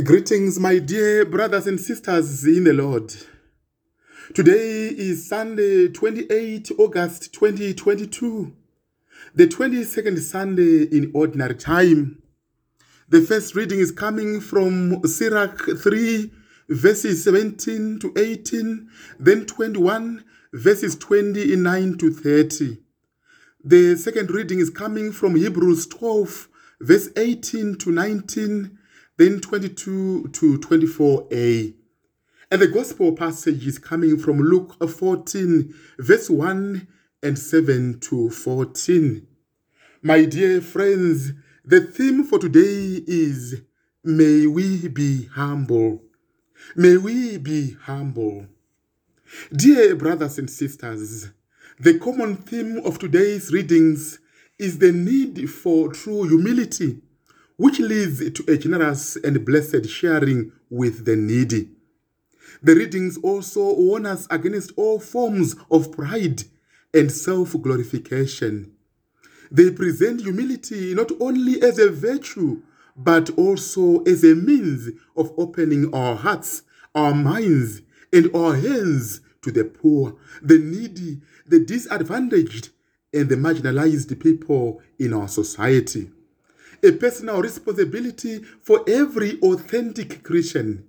Greetings, my dear brothers and sisters in the Lord. Today is Sunday, 28 August 2022, the 22nd Sunday in Ordinary Time. The first reading is coming from Sirach 3, verses 17 to 18, then 21, verses 29 to 30. The second reading is coming from Hebrews 12, verse 18 to 19, then 22 to 24a. And the gospel passage is coming from Luke 14, verse 1 and 7 to 14. My dear friends, the theme for today is May we be humble. May we be humble. Dear brothers and sisters, the common theme of today's readings is the need for true humility, which leads to a generous and blessed sharing with the needy. The readings also warn us against all forms of pride and self glorification. They present humility not only as a virtue, but also as a means of opening our hearts, our minds, and our hands to the poor, the needy, the disadvantaged, and the marginalized people in our society. A personal responsibility for every authentic Christian.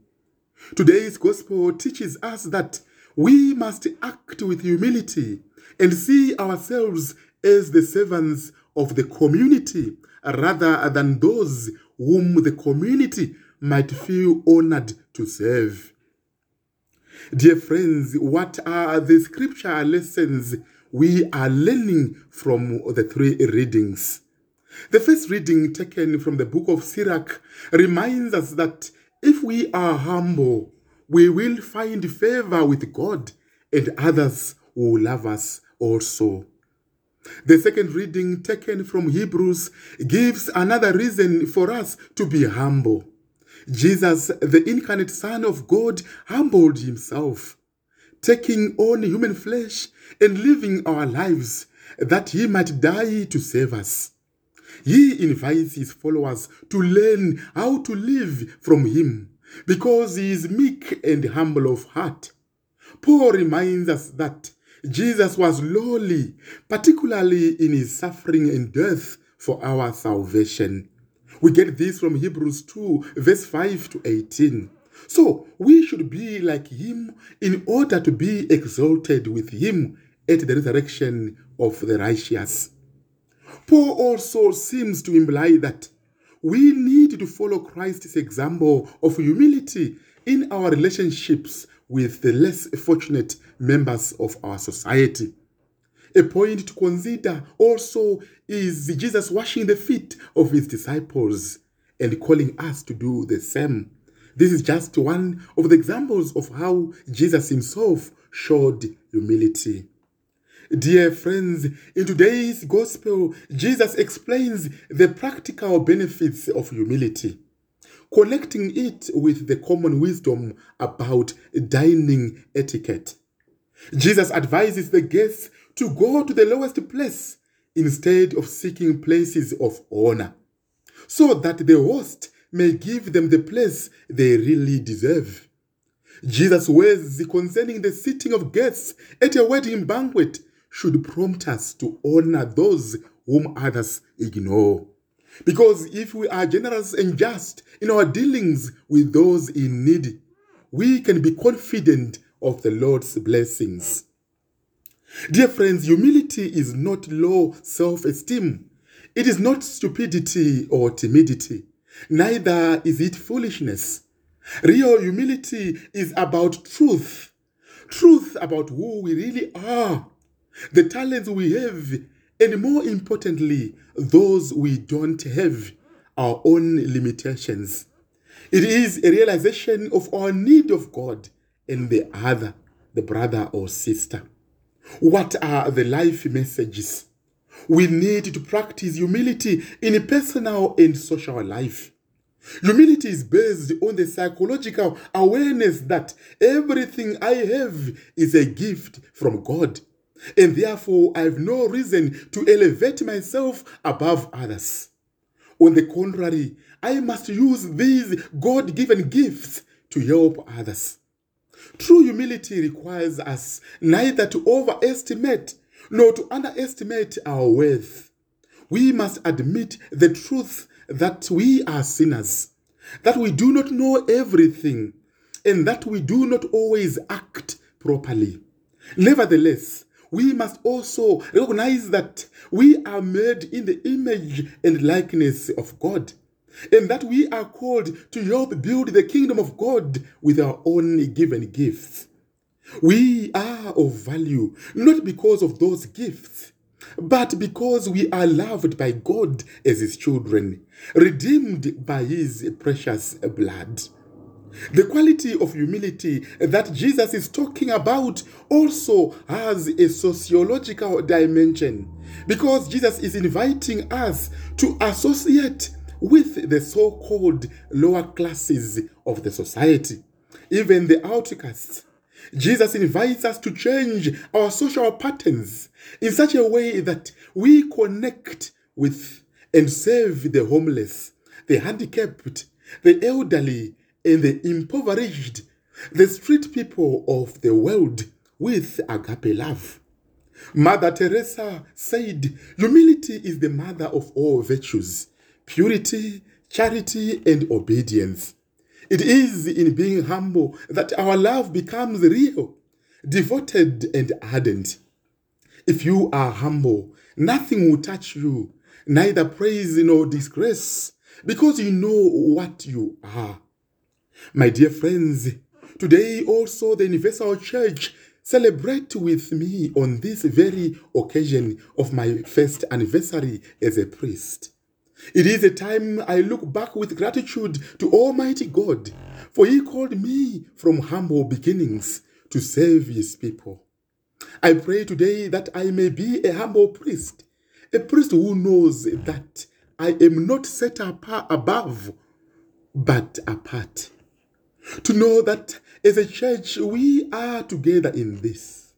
Today's gospel teaches us that we must act with humility and see ourselves as the servants of the community rather than those whom the community might feel honored to serve. Dear friends, what are the scripture lessons we are learning from the three readings? The first reading, taken from the book of Sirach, reminds us that if we are humble, we will find favor with God and others who love us also. The second reading, taken from Hebrews, gives another reason for us to be humble. Jesus, the incarnate Son of God, humbled himself, taking on human flesh and living our lives that he might die to save us. He invites his followers to learn how to live from him because he is meek and humble of heart. Paul reminds us that Jesus was lowly, particularly in his suffering and death for our salvation. We get this from Hebrews 2, verse 5 to 18. So we should be like him in order to be exalted with him at the resurrection of the righteous. Paul also seems to imply that we need to follow Christ's example of humility in our relationships with the less fortunate members of our society. A point to consider also is Jesus washing the feet of his disciples and calling us to do the same. This is just one of the examples of how Jesus himself showed humility. Dear friends, in today's gospel, Jesus explains the practical benefits of humility, connecting it with the common wisdom about dining etiquette. Jesus advises the guests to go to the lowest place instead of seeking places of honor, so that the host may give them the place they really deserve. Jesus' words concerning the sitting of guests at a wedding banquet should prompt us to honor those whom others ignore. Because if we are generous and just in our dealings with those in need, we can be confident of the Lord's blessings. Dear friends, humility is not low self esteem. It is not stupidity or timidity. Neither is it foolishness. Real humility is about truth. Truth about who we really are, the talents we have, and more importantly, those we don't have, our own limitations. It is a realization of our need of God and the other, the brother or sister. What are the life messages? We need to practice humility in personal and social life. Humility is based on the psychological awareness that everything I have is a gift from God, and therefore I have no reason to elevate myself above others. On the contrary, I must use these God given gifts to help others. True humility requires us neither to overestimate nor to underestimate our worth. We must admit the truth that we are sinners, that we do not know everything, and that we do not always act properly. Nevertheless, we must also recognize that we are made in the image and likeness of God, and that we are called to help build the kingdom of God with our own given gifts. We are of value not because of those gifts, but because we are loved by God as His children, redeemed by His precious blood. The quality of humility that Jesus is talking about also has a sociological dimension because Jesus is inviting us to associate with the so called lower classes of the society, even the outcasts. Jesus invites us to change our social patterns in such a way that we connect with and serve the homeless, the handicapped, the elderly, and the impoverished, the street people of the world with agape love. Mother Teresa said, Humility is the mother of all virtues, purity, charity, and obedience. It is in being humble that our love becomes real, devoted, and ardent. If you are humble, nothing will touch you, neither praise nor disgrace, because you know what you are. My dear friends, today also the Universal Church celebrate with me on this very occasion of my first anniversary as a priest. It is a time I look back with gratitude to Almighty God, for He called me from humble beginnings to serve His people. I pray today that I may be a humble priest, a priest who knows that I am not set apart above, but apart. To know that as a church we are together in this,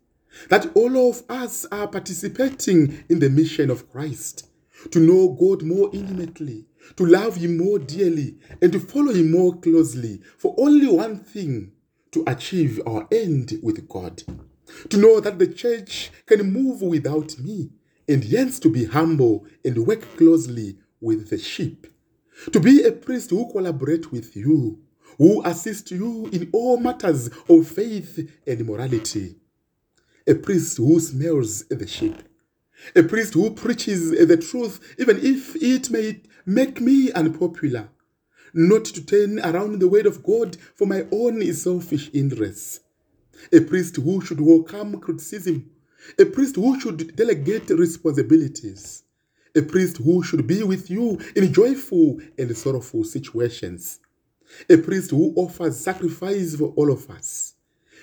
that all of us are participating in the mission of Christ, to know God more intimately, to love Him more dearly, and to follow Him more closely for only one thing to achieve our end with God. To know that the church can move without me, and hence to be humble and work closely with the sheep. To be a priest who collaborate with you, who assist you in all matters of faith and morality. A priest who smells the sheep. A priest who preaches the truth, even if it may make me unpopular. Not to turn around the word of God for my own selfish interests. A priest who should welcome criticism. A priest who should delegate responsibilities. A priest who should be with you in joyful and sorrowful situations a priest who offers sacrifice for all of us,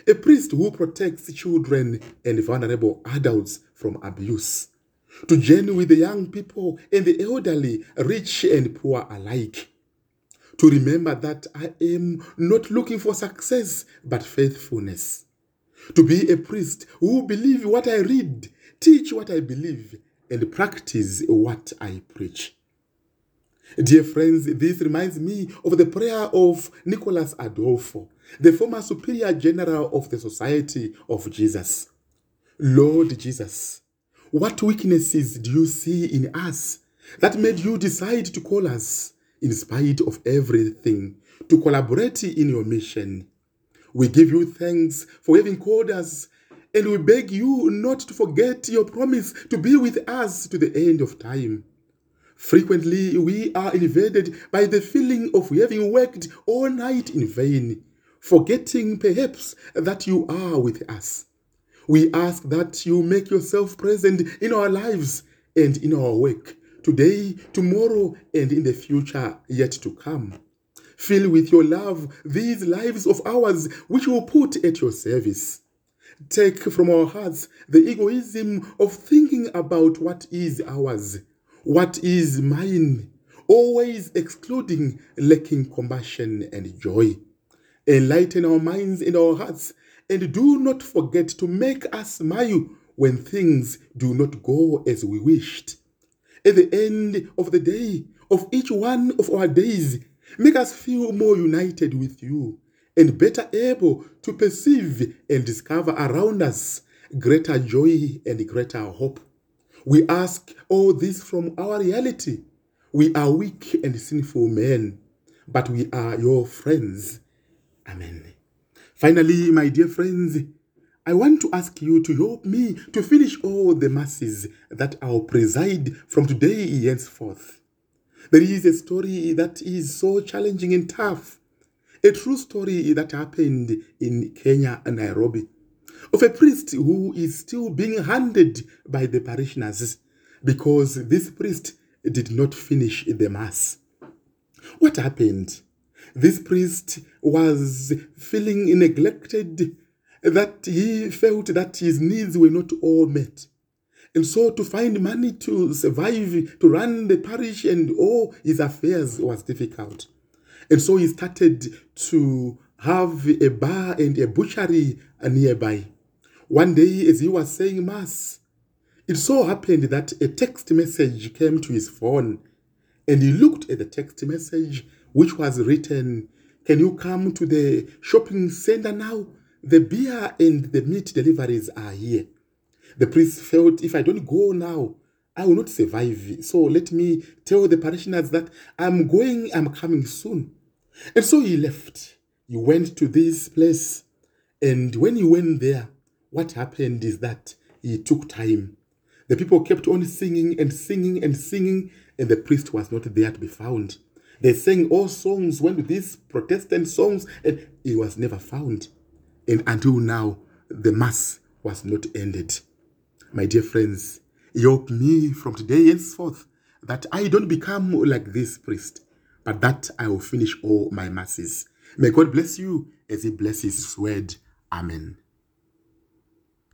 a priest who protects children and vulnerable adults from abuse, to journey with the young people and the elderly, rich and poor alike. To remember that I am not looking for success but faithfulness. To be a priest who believe what I read, teach what I believe, and practice what I preach. Dear friends, this reminds me of the prayer of Nicholas Adolfo, the former superior general of the Society of Jesus. Lord Jesus, what weaknesses do you see in us that made you decide to call us, in spite of everything, to collaborate in your mission? We give you thanks for having called us, and we beg you not to forget your promise to be with us to the end of time. Frequently, we are invaded by the feeling of having worked all night in vain, forgetting perhaps that you are with us. We ask that you make yourself present in our lives and in our work, today, tomorrow, and in the future yet to come. Fill with your love these lives of ours which will put at your service. Take from our hearts the egoism of thinking about what is ours what is mine, always excluding lacking compassion and joy. Enlighten our minds and our hearts, and do not forget to make us smile when things do not go as we wished. At the end of the day, of each one of our days make us feel more united with you and better able to perceive and discover around us greater joy and greater hope. We ask all this from our reality. We are weak and sinful men, but we are your friends. Amen. Finally, my dear friends, I want to ask you to help me to finish all the masses that I'll preside from today henceforth. There is a story that is so challenging and tough. A true story that happened in Kenya and Nairobi of a priest who is still being handed by the parishioners because this priest did not finish the mass. What happened? This priest was feeling neglected, that he felt that his needs were not all met. And so to find money to survive, to run the parish and all his affairs was difficult. And so he started to have a bar and a butchery nearby. One day, as he was saying Mass, it so happened that a text message came to his phone, and he looked at the text message, which was written, Can you come to the shopping center now? The beer and the meat deliveries are here. The priest felt, If I don't go now, I will not survive. So let me tell the parishioners that I'm going, I'm coming soon. And so he left. He went to this place. And when you went there, what happened is that he took time. The people kept on singing and singing and singing, and the priest was not there to be found. They sang all songs, went to these Protestant songs, and he was never found. And until now, the Mass was not ended. My dear friends, help me from today henceforth that I don't become like this priest, but that I will finish all my Masses. May God bless you as He blesses His word. Amen.